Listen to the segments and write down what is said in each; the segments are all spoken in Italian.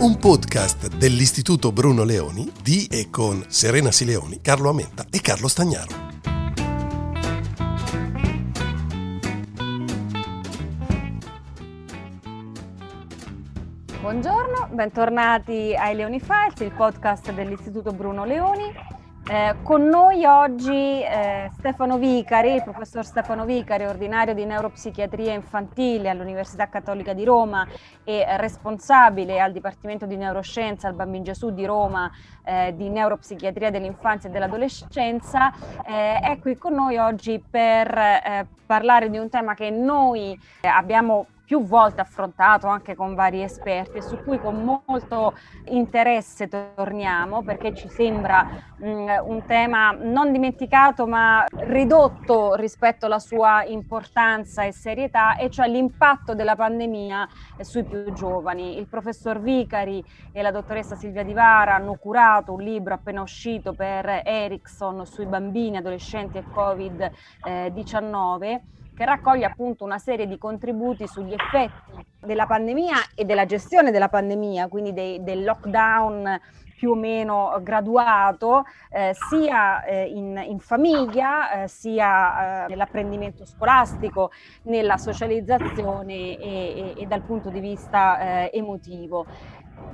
Un podcast dell'Istituto Bruno Leoni di e con Serena Sileoni, Carlo Amenta e Carlo Stagnaro. Buongiorno, bentornati ai Leoni Files, il podcast dell'Istituto Bruno Leoni. Eh, con noi oggi eh, Stefano Vicari, il professor Stefano Vicari, ordinario di neuropsichiatria infantile all'Università Cattolica di Roma e responsabile al Dipartimento di Neuroscienza al Bambin Gesù di Roma eh, di neuropsichiatria dell'infanzia e dell'adolescenza, eh, è qui con noi oggi per eh, parlare di un tema che noi abbiamo più volte affrontato anche con vari esperti e su cui con molto interesse torniamo perché ci sembra mh, mm, un tema non dimenticato ma ridotto rispetto alla sua importanza e serietà e cioè l'impatto della pandemia sui più giovani. Il professor Vicari e la dottoressa Silvia Divara hanno curato un libro appena uscito per Ericsson sui bambini, adolescenti e Covid-19 che raccoglie appunto una serie di contributi sugli effetti della pandemia e della gestione della pandemia, quindi dei, del lockdown più o meno graduato, eh, sia eh, in, in, famiglia, eh, sia eh, nell'apprendimento scolastico, nella socializzazione e, e, e dal punto di vista eh, emotivo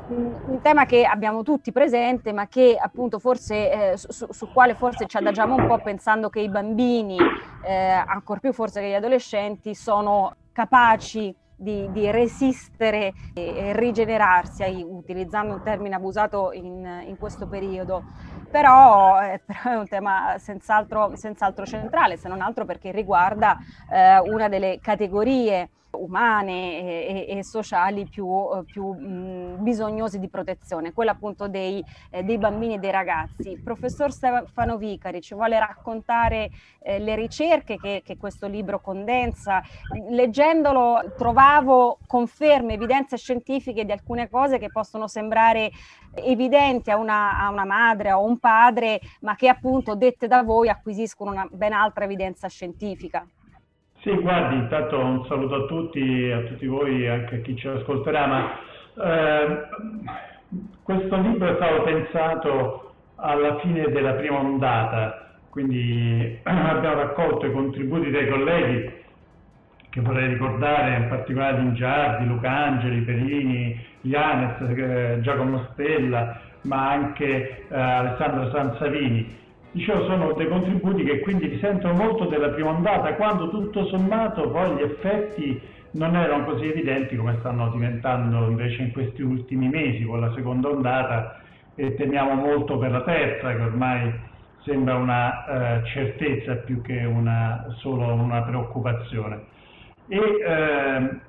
un tema che abbiamo tutti presente, ma che appunto forse eh, su, su, quale forse ci adagiamo un po' pensando che i bambini, eh, ancor più forse che gli adolescenti, sono capaci di, di resistere e, rigenerarsi, utilizzando un termine abusato in, in questo periodo. Però, eh, però, è un tema senz'altro, senz'altro, centrale, se non altro perché riguarda eh, una delle categorie umane e, e, sociali più, più mh, bisognose di protezione, quella appunto dei, eh, dei, bambini e dei ragazzi. Professor Stefano Vicari ci vuole raccontare eh, le ricerche che, che, questo libro condensa. Leggendolo trovavo conferme, evidenze scientifiche di alcune cose che possono sembrare evidenti a una, a una madre o a un padre, ma che appunto dette da voi acquisiscono una ben altra evidenza scientifica. Sì, guardi, intanto un saluto a tutti, a tutti voi, anche a chi ci ascolterà, ma eh, questo libro è stato pensato alla fine della prima ondata, quindi abbiamo raccolto i contributi dei colleghi, che vorrei ricordare in particolare Ingiardi, Luca Angeli, Perini, Ianes, eh, Giacomo Stella, ma anche eh, Alessandro Sansavini Dicevo, sono dei contributi che quindi risentono molto della prima ondata, quando tutto sommato poi gli effetti non erano così evidenti come stanno diventando invece in questi ultimi mesi con la seconda ondata e temiamo molto per la terza che ormai sembra una eh, certezza più che una, solo una preoccupazione. E eh,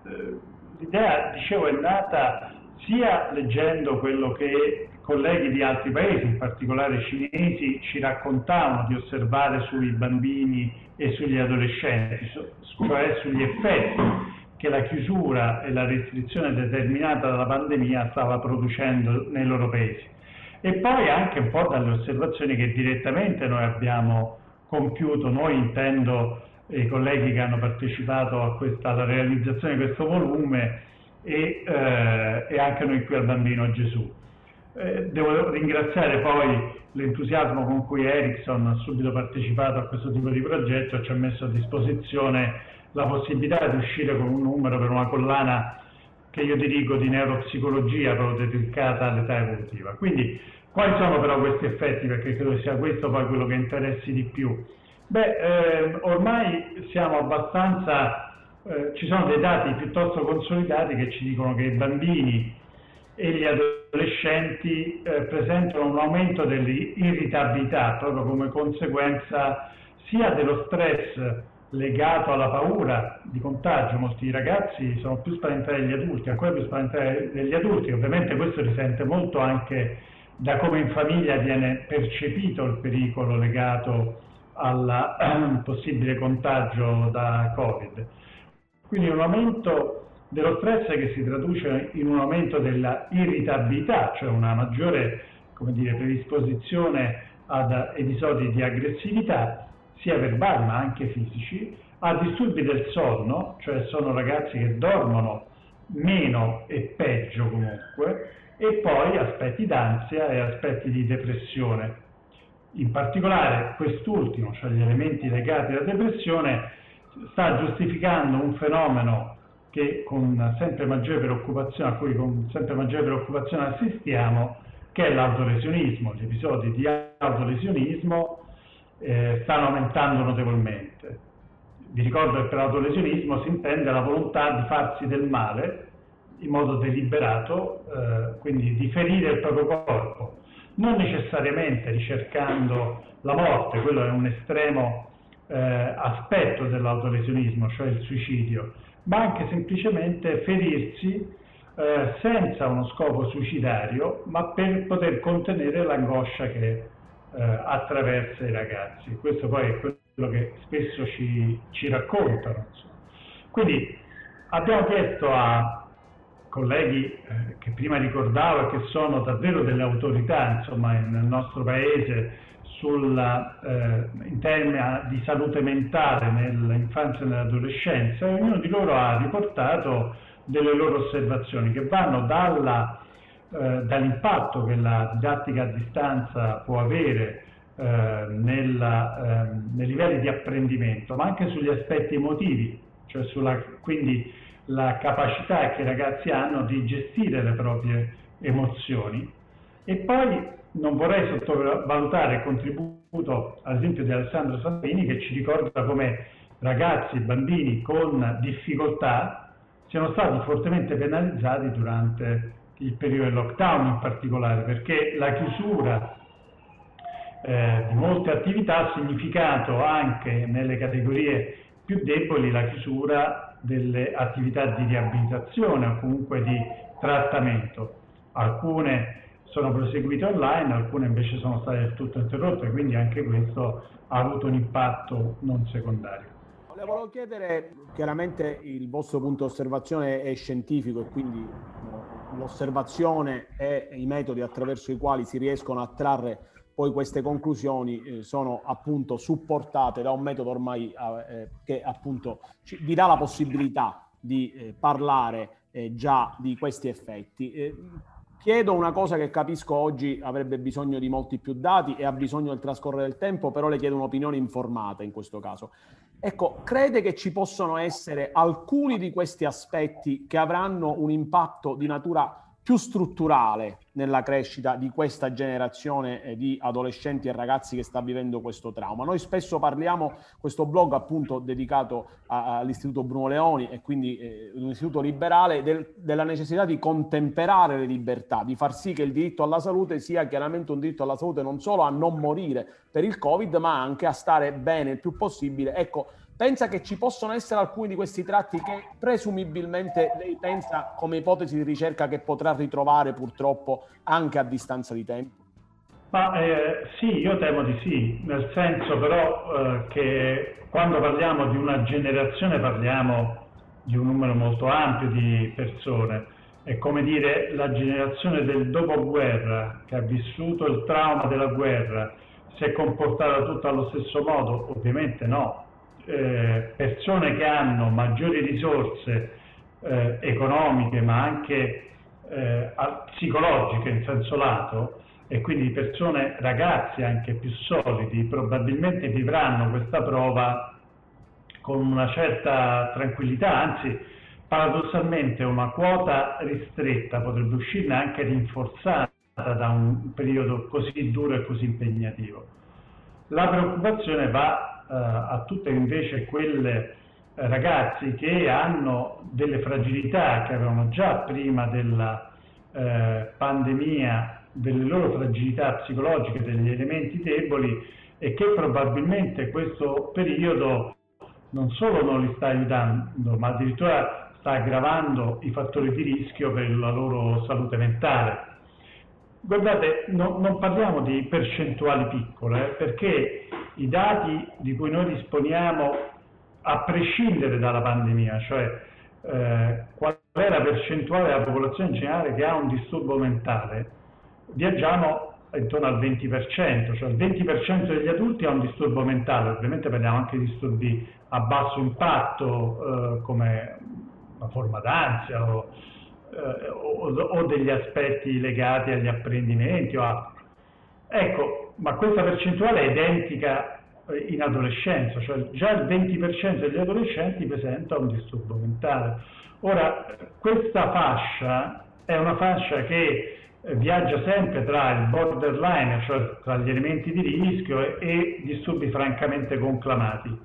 l'idea, dicevo, è nata sia leggendo quello che colleghi di altri paesi, in particolare cinesi, ci raccontavano di osservare sui bambini e sugli adolescenti, cioè sugli effetti che la chiusura e la restrizione determinata dalla pandemia stava producendo nei loro paesi. E poi anche un po' dalle osservazioni che direttamente noi abbiamo compiuto, noi intendo i colleghi che hanno partecipato questa, alla realizzazione di questo volume e, eh, e anche noi qui al Bambino Gesù. Eh, devo ringraziare poi l'entusiasmo con cui Ericsson ha subito partecipato a questo tipo di progetto e ci ha messo a disposizione la possibilità di uscire con un numero per una collana che io dirigo di neuropsicologia proprio dedicata all'età evolutiva. Quindi quali sono però questi effetti? Perché credo sia questo poi quello che interessi di più. Beh, eh, ormai siamo abbastanza, eh, ci sono dei dati piuttosto consolidati che ci dicono che i bambini e gli adolescenti eh, presentano un aumento dell'irritabilità proprio come conseguenza sia dello stress legato alla paura di contagio. Molti ragazzi sono più spaventati degli adulti, ancora più spaventati degli adulti. Ovviamente questo risente molto anche da come in famiglia viene percepito il pericolo legato al possibile contagio da Covid. Quindi un aumento dello stress che si traduce in un aumento della irritabilità, cioè una maggiore dire, predisposizione ad episodi di aggressività, sia verbali ma anche fisici, a disturbi del sonno, cioè sono ragazzi che dormono meno e peggio comunque, e poi aspetti d'ansia e aspetti di depressione. In particolare quest'ultimo, cioè gli elementi legati alla depressione, sta giustificando un fenomeno che con sempre maggiore preoccupazione, a cui con sempre maggiore preoccupazione assistiamo, che è l'autolesionismo. Gli episodi di autolesionismo eh, stanno aumentando notevolmente. Vi ricordo che per autolesionismo si intende la volontà di farsi del male in modo deliberato, eh, quindi di ferire il proprio corpo, non necessariamente ricercando la morte, quello è un estremo eh, aspetto dell'autolesionismo, cioè il suicidio, ma anche semplicemente ferirsi eh, senza uno scopo suicidario, ma per poter contenere l'angoscia che eh, attraversa i ragazzi. Questo poi è quello che spesso ci, ci raccontano. Insomma. Quindi abbiamo chiesto a colleghi eh, che prima ricordavo e che sono davvero delle autorità insomma, nel nostro paese sulla, eh, in termini di salute mentale nell'infanzia e nell'adolescenza e ognuno di loro ha riportato delle loro osservazioni che vanno dalla, eh, dall'impatto che la didattica a distanza può avere eh, nella, ehm, nei livelli di apprendimento, ma anche sugli aspetti emotivi, cioè sulla, quindi la capacità che i ragazzi hanno di gestire le proprie emozioni. E poi non vorrei sottovalutare il contributo, ad esempio, di Alessandro Salvini che ci ricorda come ragazzi e bambini con difficoltà siano stati fortemente penalizzati durante il periodo del lockdown in particolare, perché la chiusura eh, di molte attività ha significato anche nelle categorie più deboli la chiusura delle attività di riabilitazione o comunque di trattamento. Alcune sono proseguite online, alcune invece sono state del tutto interrotte, quindi anche questo ha avuto un impatto non secondario. Le volevo chiedere, chiaramente il vostro punto di osservazione è scientifico e quindi l'osservazione e i metodi attraverso i quali si riescono a trarre poi queste conclusioni eh, sono appunto supportate da un metodo ormai eh, che appunto vi dà la possibilità di eh, parlare eh, già di questi effetti. Chiedo una cosa che capisco oggi avrebbe bisogno di molti più dati e ha bisogno del trascorrere del tempo, però le chiedo un'opinione informata in questo caso. Ecco, crede che ci possono essere alcuni di questi aspetti che avranno un impatto di natura più strutturale nella crescita di questa generazione eh, di adolescenti e ragazzi che sta vivendo questo trauma. Noi spesso parliamo, questo blog appunto dedicato all'Istituto Bruno Leoni e quindi eh, l'Istituto Liberale, del, della necessità di contemperare le libertà, di far sì che il diritto alla salute sia chiaramente un diritto alla salute non solo a non morire per il Covid, ma anche a stare bene il più possibile. Ecco, pensa che ci possono essere alcuni di questi tratti che presumibilmente lei pensa come ipotesi di ricerca che potrà ritrovare purtroppo anche a distanza di tempo? Ma eh, sì, io temo di sì, nel senso però eh, che quando parliamo di una generazione parliamo di un numero molto ampio di persone. È come dire la generazione del dopoguerra che ha vissuto il trauma della guerra, si è comportata tutta allo stesso modo? Ovviamente no, eh, persone che hanno maggiori risorse eh, economiche ma anche eh, psicologiche in senso lato e quindi persone, ragazzi anche più solidi, probabilmente vivranno questa prova con una certa tranquillità, anzi paradossalmente una quota ristretta potrebbe uscirne anche rinforzata da un periodo così duro e così impegnativo. La preoccupazione va a tutte invece quelle eh, ragazzi che hanno delle fragilità che avevano già prima della eh, pandemia, delle loro fragilità psicologiche, degli elementi deboli e che probabilmente questo periodo non solo non li sta aiutando, ma addirittura sta aggravando i fattori di rischio per la loro salute mentale. Guardate, no, non parliamo di percentuali piccole, eh, perché i dati di cui noi disponiamo, a prescindere dalla pandemia, cioè eh, qual è la percentuale della popolazione in generale che ha un disturbo mentale, viaggiamo intorno al 20%, cioè il 20% degli adulti ha un disturbo mentale, ovviamente parliamo anche di disturbi a basso impatto eh, come una forma d'ansia o, eh, o, o, degli aspetti legati agli apprendimenti o altro. Ecco, ma questa percentuale è identica eh, in adolescenza, cioè già il 20% degli adolescenti presenta un disturbo mentale. Ora, questa fascia è una fascia che eh, viaggia sempre tra il borderline, cioè tra gli elementi di rischio e, e disturbi francamente conclamati.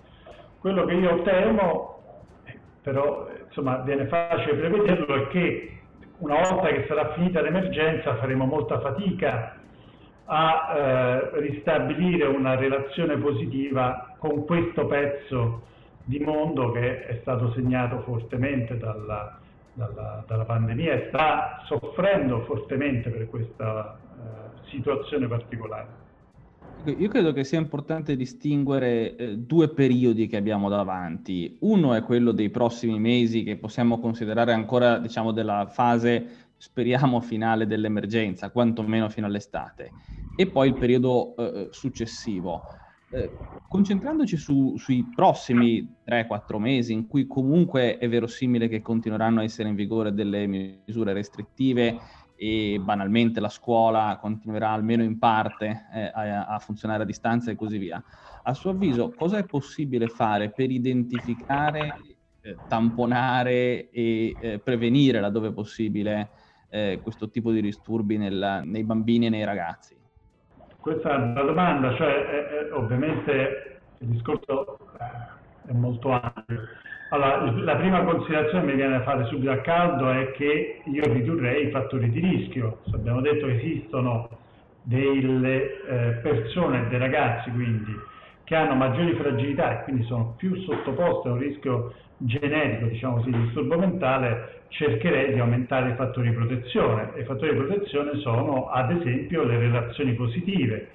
Quello che io temo, eh, però insomma viene facile prevederlo, è che una volta che sarà finita l'emergenza faremo molta fatica a eh, ristabilire una relazione positiva con questo pezzo di mondo che è stato segnato fortemente dalla, dalla, dalla pandemia e sta soffrendo fortemente per questa eh, situazione particolare. Io credo che sia importante distinguere eh, due periodi che abbiamo davanti. Uno è quello dei prossimi mesi che possiamo considerare ancora, diciamo, della fase, speriamo, finale dell'emergenza, quantomeno fino all'estate, e poi il periodo eh, successivo. Eh, concentrandoci su, sui prossimi 3-4 mesi, in cui comunque è verosimile che continueranno a essere in vigore delle misure restrittive e banalmente la scuola continuerà almeno in parte eh, a, a, funzionare a distanza e così via. A suo avviso, cosa è possibile fare per identificare, eh, tamponare e eh, prevenire laddove possibile eh, questo tipo di disturbi nel, nei bambini e nei ragazzi? Questa è una domanda, cioè ovviamente il discorso è molto ampio allora, la prima considerazione che mi viene da fare subito a caldo è che io ridurrei i fattori di rischio. Abbiamo detto che esistono delle eh, persone, dei ragazzi quindi, che hanno maggiori fragilità e quindi sono più sottoposte a un rischio genetico, diciamo così, di disturbo mentale, cercherei di aumentare i fattori di protezione. E i fattori di protezione sono ad esempio le relazioni positive,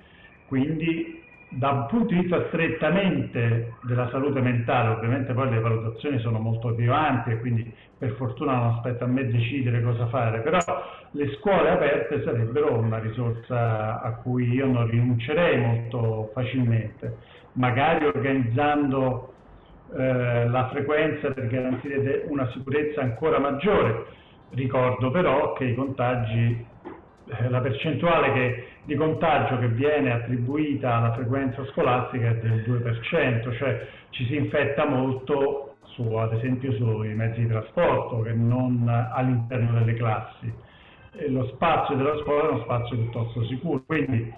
quindi da un punto di vista strettamente della salute mentale, ovviamente poi le valutazioni sono molto più ampie, quindi per fortuna non aspetta a me decidere cosa fare, però le scuole aperte sarebbero una risorsa a cui io non rinuncerei molto facilmente, magari organizzando eh, la frequenza per garantire una sicurezza ancora maggiore. Ricordo però che i contagi, eh, la percentuale che di contagio che viene attribuita alla frequenza scolastica è del 2%, cioè ci si infetta molto su, ad esempio sui mezzi di trasporto che non all'interno delle classi. E lo spazio della scuola è uno spazio piuttosto sicuro, quindi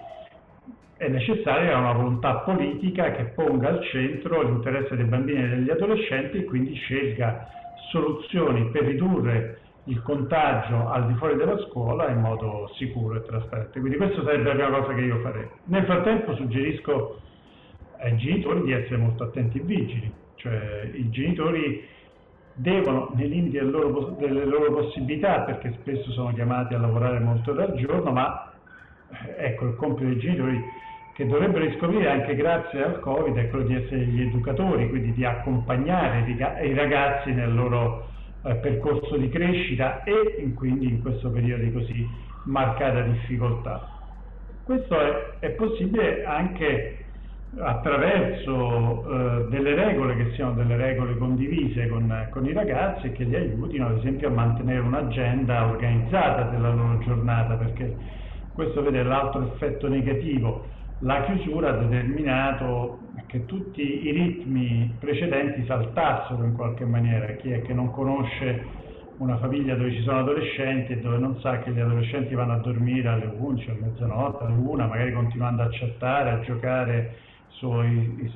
è necessaria una volontà politica che ponga al centro l'interesse dei bambini e degli adolescenti e quindi scelga soluzioni per ridurre il contagio al di fuori della scuola in modo sicuro e trasparente. Quindi questa sarebbe la prima cosa che io farei. Nel frattempo suggerisco ai genitori di essere molto attenti e vigili, cioè i genitori devono, nei limiti delle loro, delle loro possibilità, perché spesso sono chiamati a lavorare molto dal giorno, ma eh, ecco il compito dei genitori che dovrebbero riscoprire anche grazie al Covid è quello di essere gli educatori, quindi di accompagnare i ragazzi nel loro eh, percorso di crescita e in, quindi in questo periodo di così marcata difficoltà. Questo è, è possibile anche attraverso eh, delle regole che siano delle regole condivise con, con, i ragazzi e che li aiutino ad esempio a mantenere un'agenda organizzata della loro giornata perché questo vede l'altro effetto negativo la chiusura ha determinato che tutti i ritmi precedenti saltassero in qualche maniera chi è che non conosce una famiglia dove ci sono adolescenti e dove non sa che gli adolescenti vanno a dormire alle 11, a mezzanotte, all'una, magari continuando a chattare, a giocare sui,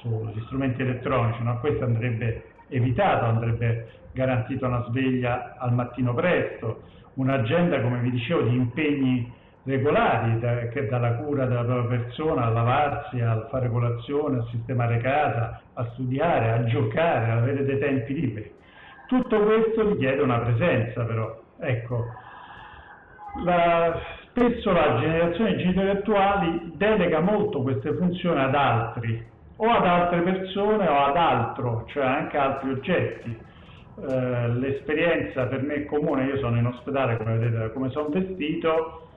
sugli strumenti elettronici, no? questo andrebbe evitato, andrebbe garantito una sveglia al mattino presto, un'agenda, come vi dicevo, di impegni regolari, da, che dalla cura della propria persona a lavarsi, a fare colazione, a sistemare casa, a studiare, a giocare, ad avere dei tempi liberi. Tutto questo richiede una presenza però. Ecco, la, spesso la generazione di genitori attuali delega molto queste funzioni ad altri, o ad altre persone o ad altro, cioè anche altri oggetti. Eh, l'esperienza per me è comune, io sono in ospedale, come vedete come sono vestito,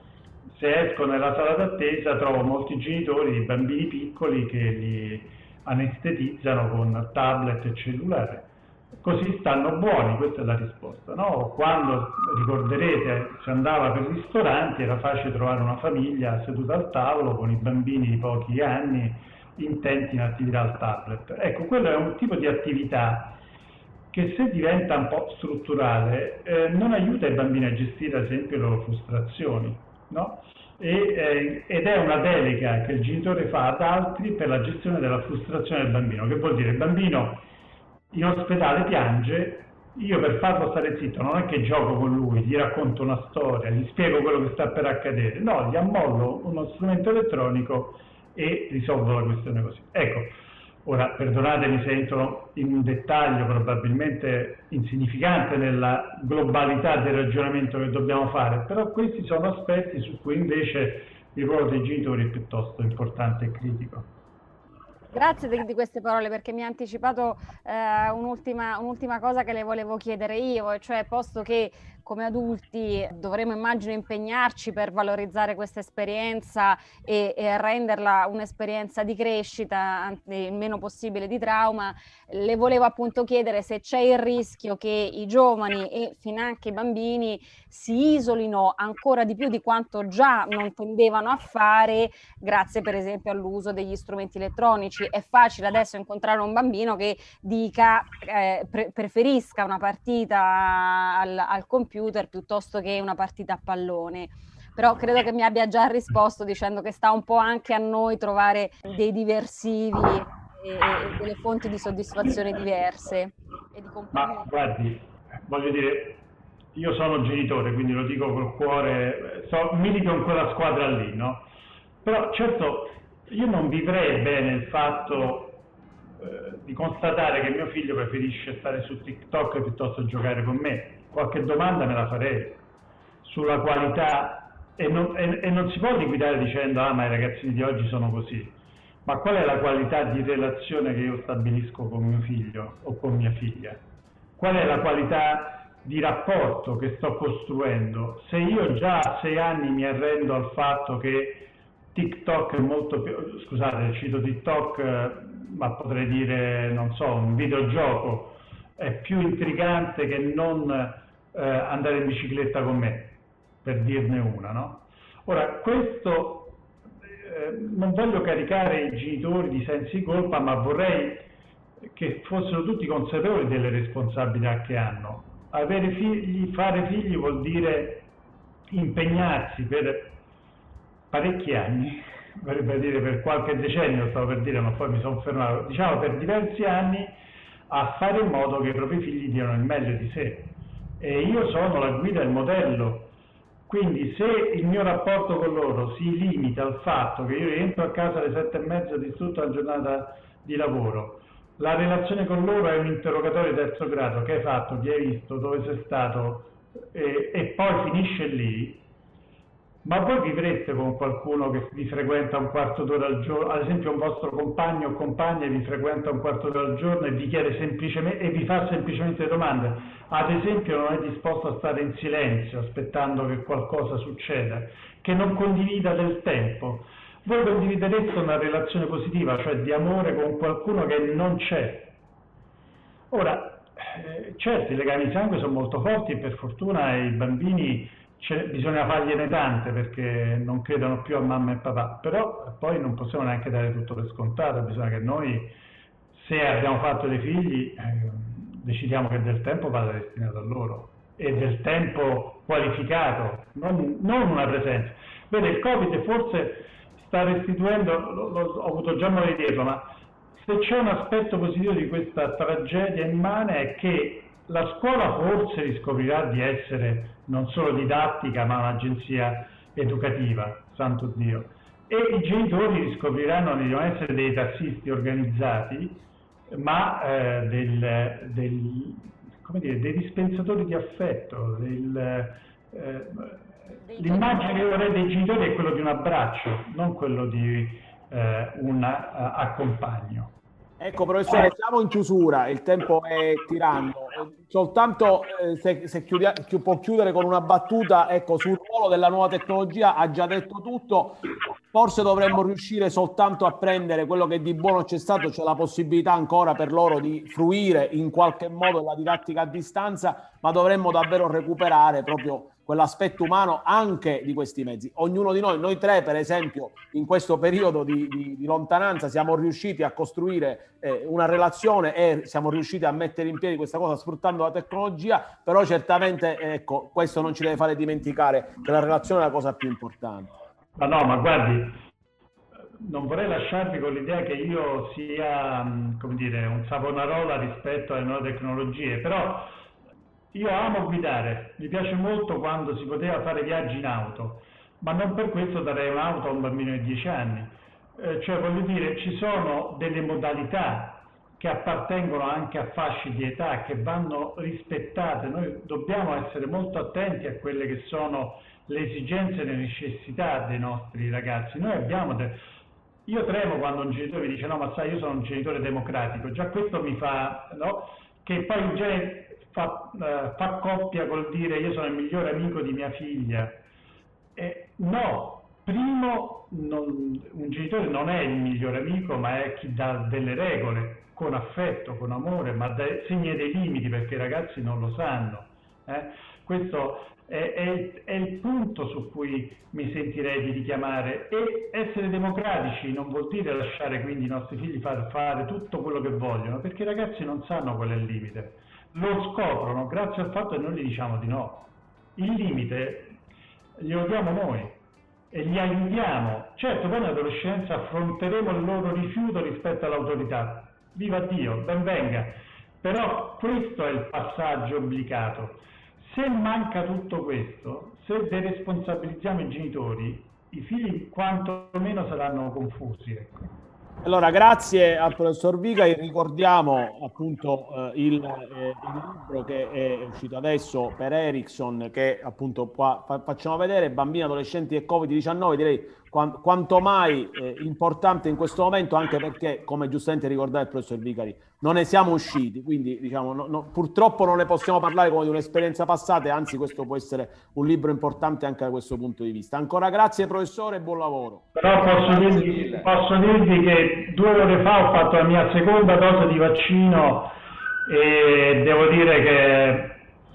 se esco nella sala d'attesa trovo molti genitori di bambini piccoli che li anestetizzano con tablet e cellulare così stanno buoni, questa è la risposta. No? Quando ricorderete si andava per ristoranti era facile trovare una famiglia seduta al tavolo con i bambini di pochi anni intenti in attività al tablet. Ecco, quello è un tipo di attività che se diventa un po' strutturale eh, non aiuta i bambini a gestire ad esempio le loro frustrazioni. No? E, eh, ed è una delega che il genitore fa ad altri per la gestione della frustrazione del bambino, che vuol dire il bambino in ospedale piange, io per farlo stare zitto non è che gioco con lui, gli racconto una storia, gli spiego quello che sta per accadere, no, gli ammollo uno strumento elettronico e risolvo la questione così. Ecco, ora perdonatemi se entro in un dettaglio probabilmente insignificante nella globalità del ragionamento che dobbiamo fare, però questi sono aspetti su cui invece il ruolo dei genitori è piuttosto importante e critico. Grazie di, queste parole perché mi ha anticipato eh, un'ultima, un'ultima cosa che le volevo chiedere io, cioè posto che come adulti dovremo immagino impegnarci per valorizzare questa esperienza e, e renderla un'esperienza di crescita, il meno possibile di trauma, le volevo appunto chiedere se c'è il rischio che i giovani e finanche i bambini si isolino ancora di più di quanto già non tendevano a fare grazie per esempio all'uso degli strumenti elettronici. È facile adesso incontrare un bambino che dica eh, pre- preferisca una partita al, al computer computer piuttosto che una partita a pallone. Però credo che mi abbia già risposto dicendo che sta un po' anche a noi trovare dei diversivi e, e delle fonti di soddisfazione diverse. Di Ma guardi, voglio dire, io sono genitore, quindi lo dico col cuore, so, milito in quella squadra lì, no? Però certo io non vivrei bene il fatto eh, di constatare che mio figlio preferisce stare su TikTok piuttosto che giocare con me qualche domanda me la farei sulla qualità e non, e, e non si può liquidare dicendo ah ma i ragazzini di oggi sono così, ma qual è la qualità di relazione che io stabilisco con mio figlio o con mia figlia? Qual è la qualità di rapporto che sto costruendo? Se io già a sei anni mi arrendo al fatto che TikTok è molto più, scusate, cito TikTok, ma potrei dire, non so, un videogioco è più intrigante che non eh, andare in bicicletta con me, per dirne una. No? Ora, questo eh, non voglio caricare i genitori di sensi di colpa, ma vorrei che fossero tutti consapevoli delle responsabilità che hanno. Avere figli, fare figli vuol dire impegnarsi per parecchi anni, vorrebbe dire per qualche decennio, stavo per dire, ma poi mi sono fermato, diciamo per diversi anni a fare in modo che i propri figli diano il meglio di sé. E io sono la guida e il modello. Quindi se il mio rapporto con loro si limita al fatto che io rientro a casa alle sette e mezza di tutta la giornata di lavoro, la relazione con loro è un interrogatorio di terzo grado, che hai fatto, chi hai visto, dove sei stato, e, e poi finisce lì, ma voi vivreste con qualcuno che vi frequenta un quarto d'ora al giorno, ad esempio un vostro compagno o compagna vi frequenta un quarto d'ora al giorno e vi chiede semplicemente e vi fa semplicemente domande, ad esempio non è disposto a stare in silenzio aspettando che qualcosa succeda, che non condivida del tempo. voi condividereste una relazione positiva, cioè di amore con qualcuno che non c'è. Ora, eh, certo, i legami di sangue sono molto forti e per fortuna i bambini bisogna fargliene tante perché non credono più a mamma e papà, però poi non possiamo neanche dare tutto per scontato, bisogna che noi, se abbiamo fatto dei figli, eh, decidiamo che del tempo vada destinato a loro e del tempo qualificato, non, non una presenza. Vede, il Covid forse sta restituendo, lo, lo, ho avuto già modo di dirlo, ma se c'è un aspetto positivo di questa tragedia immane è che la scuola forse riscoprirà di essere non solo didattica ma un'agenzia educativa, santo Dio, e i genitori riscopriranno di non essere dei tassisti organizzati, ma eh, del, del, dire, dei dispensatori di affetto, del, eh, l'immagine dei genitori è quello di un abbraccio, non quello di eh, un uh, accompagno. Ecco, professore, siamo in chiusura, il tempo è tiranno. Soltanto eh, se, se chiudia, può chiudere con una battuta, ecco, sul ruolo della nuova tecnologia ha già detto tutto. Forse dovremmo riuscire soltanto a prendere quello che di buono c'è stato, c'è la possibilità ancora per loro di fruire in qualche modo la didattica a distanza, ma dovremmo davvero recuperare proprio quell'aspetto umano anche di questi mezzi. Ognuno di noi, noi tre per esempio, in questo periodo di, di, di lontananza siamo riusciti a costruire eh, una relazione e siamo riusciti a mettere in piedi questa cosa sfruttando la tecnologia, però certamente ecco, questo non ci deve fare dimenticare che la relazione è la cosa più importante. Ma no, ma guardi, non vorrei lasciarvi con l'idea che io sia, come dire, un savonarola rispetto alle nuove tecnologie, però io amo guidare, mi piace molto quando si poteva fare viaggi in auto, ma non per questo darei un'auto a un bambino di 10 anni. Eh, cioè, voglio dire, ci sono delle modalità che appartengono anche a fasce di età che vanno rispettate. Noi dobbiamo essere molto attenti a quelle che sono le esigenze e le necessità dei nostri ragazzi. Noi abbiamo de- io tremo quando un genitore mi dice no, ma sai, io sono un genitore democratico, già questo mi fa, no? Che poi in genere uh, fa coppia col dire io sono il migliore amico di mia figlia. Eh, no, primo, non, un genitore non è il migliore amico, ma è chi dà delle regole, con affetto, con amore, ma de, segna dei limiti perché i ragazzi non lo sanno. Eh? Questo è, è, è, il punto su cui mi sentirei di richiamare e essere democratici non vuol dire lasciare quindi i nostri figli far fare tutto quello che vogliono, perché i ragazzi non sanno qual è il limite lo scoprono grazie al fatto che noi gli diciamo di no. Il limite glielo diamo noi e li aiutiamo. Certo, poi nell'adolescenza affronteremo il loro rifiuto rispetto all'autorità. Viva Dio, ben venga. Però questo è il passaggio obbligato. Se manca tutto questo, se deresponsabilizziamo i genitori, i figli quantomeno saranno confusi. Ecco. Allora, grazie al professor Viga. Ricordiamo appunto eh, il, eh, il, libro che è uscito adesso per Ericsson, che appunto qua fa, facciamo vedere, bambini, adolescenti e Covid-19, direi quanto mai eh, importante in questo momento, anche perché, come giustamente ricordava il professor Vicari, non ne siamo usciti, quindi diciamo, no, no, purtroppo non ne possiamo parlare come di un'esperienza passata, e anzi questo può essere un libro importante anche da questo punto di vista. Ancora grazie professore e buon lavoro. Però posso dirvi, posso dirvi che due ore fa ho fatto la mia seconda dose di vaccino e devo dire che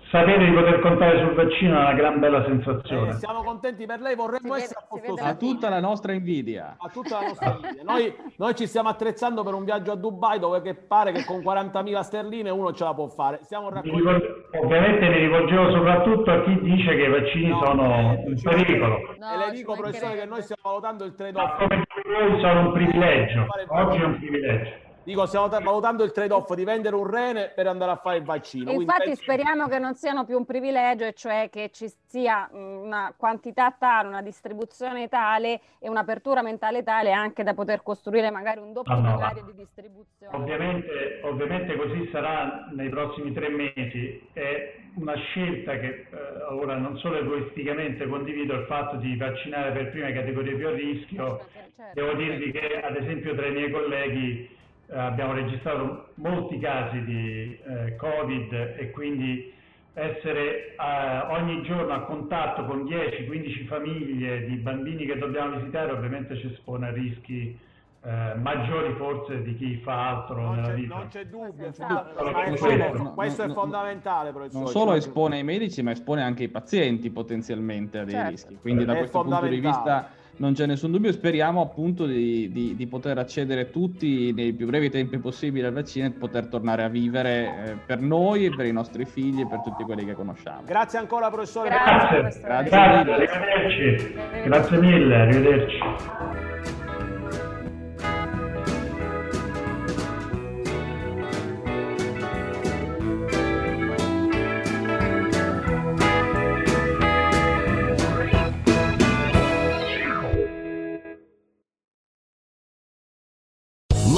sapere di poter contare sul vaccino è una gran bella sensazione. Eh, siamo contenti per lei, vorremmo si essere vede, a posto. A tutta la nostra invidia. A tutta la nostra invidia. Noi, noi, ci stiamo attrezzando per un viaggio a Dubai dove che pare che con 40.000 sterline uno ce la può fare. Stiamo raccogliendo... Ovviamente mi rivolgevo soprattutto a chi dice che i vaccini no, sono eh, un pericolo. No, e le dico, professore, che noi stiamo valutando il trade-off. Ma come voi sono un privilegio. Oggi è un privilegio. Dico, stiamo valutando il trade-off di vendere un rene per andare a fare il vaccino. Infatti penso... speriamo che non siano più un privilegio, e cioè che ci sia una quantità tale, una distribuzione tale e un'apertura mentale tale anche da poter costruire magari un doppio ah, no, di distribuzione. Ovviamente, ovviamente, così sarà nei prossimi tre mesi. È una scelta che eh, ora non solo egoisticamente condivido il fatto di vaccinare per prime categorie più a rischio. Certo, certo. Devo dirvi che ad esempio tra i miei colleghi abbiamo registrato molti casi di eh, Covid e quindi essere eh, ogni giorno a contatto con 10-15 famiglie di bambini che dobbiamo visitare ovviamente ci espone a rischi eh, maggiori forse di chi fa altro Non nella vita. non c'è dubbio, Esatto. ma è Questo- no, questo no, è no, fondamentale, professore. Non solo Cioè, espone i medici, ma espone anche i pazienti potenzialmente a dei Certo. rischi. Quindi da questo punto di vista non c'è nessun dubbio. Speriamo appunto di, di- di poter accedere tutti nei più brevi tempi possibili al vaccino e poter tornare a vivere eh, per noi, per i nostri figli e per tutti quelli che conosciamo. Grazie ancora, professore. Grazie, Grazie, professore. Grazie. Grazie, arrivederci. Grazie mille, arrivederci.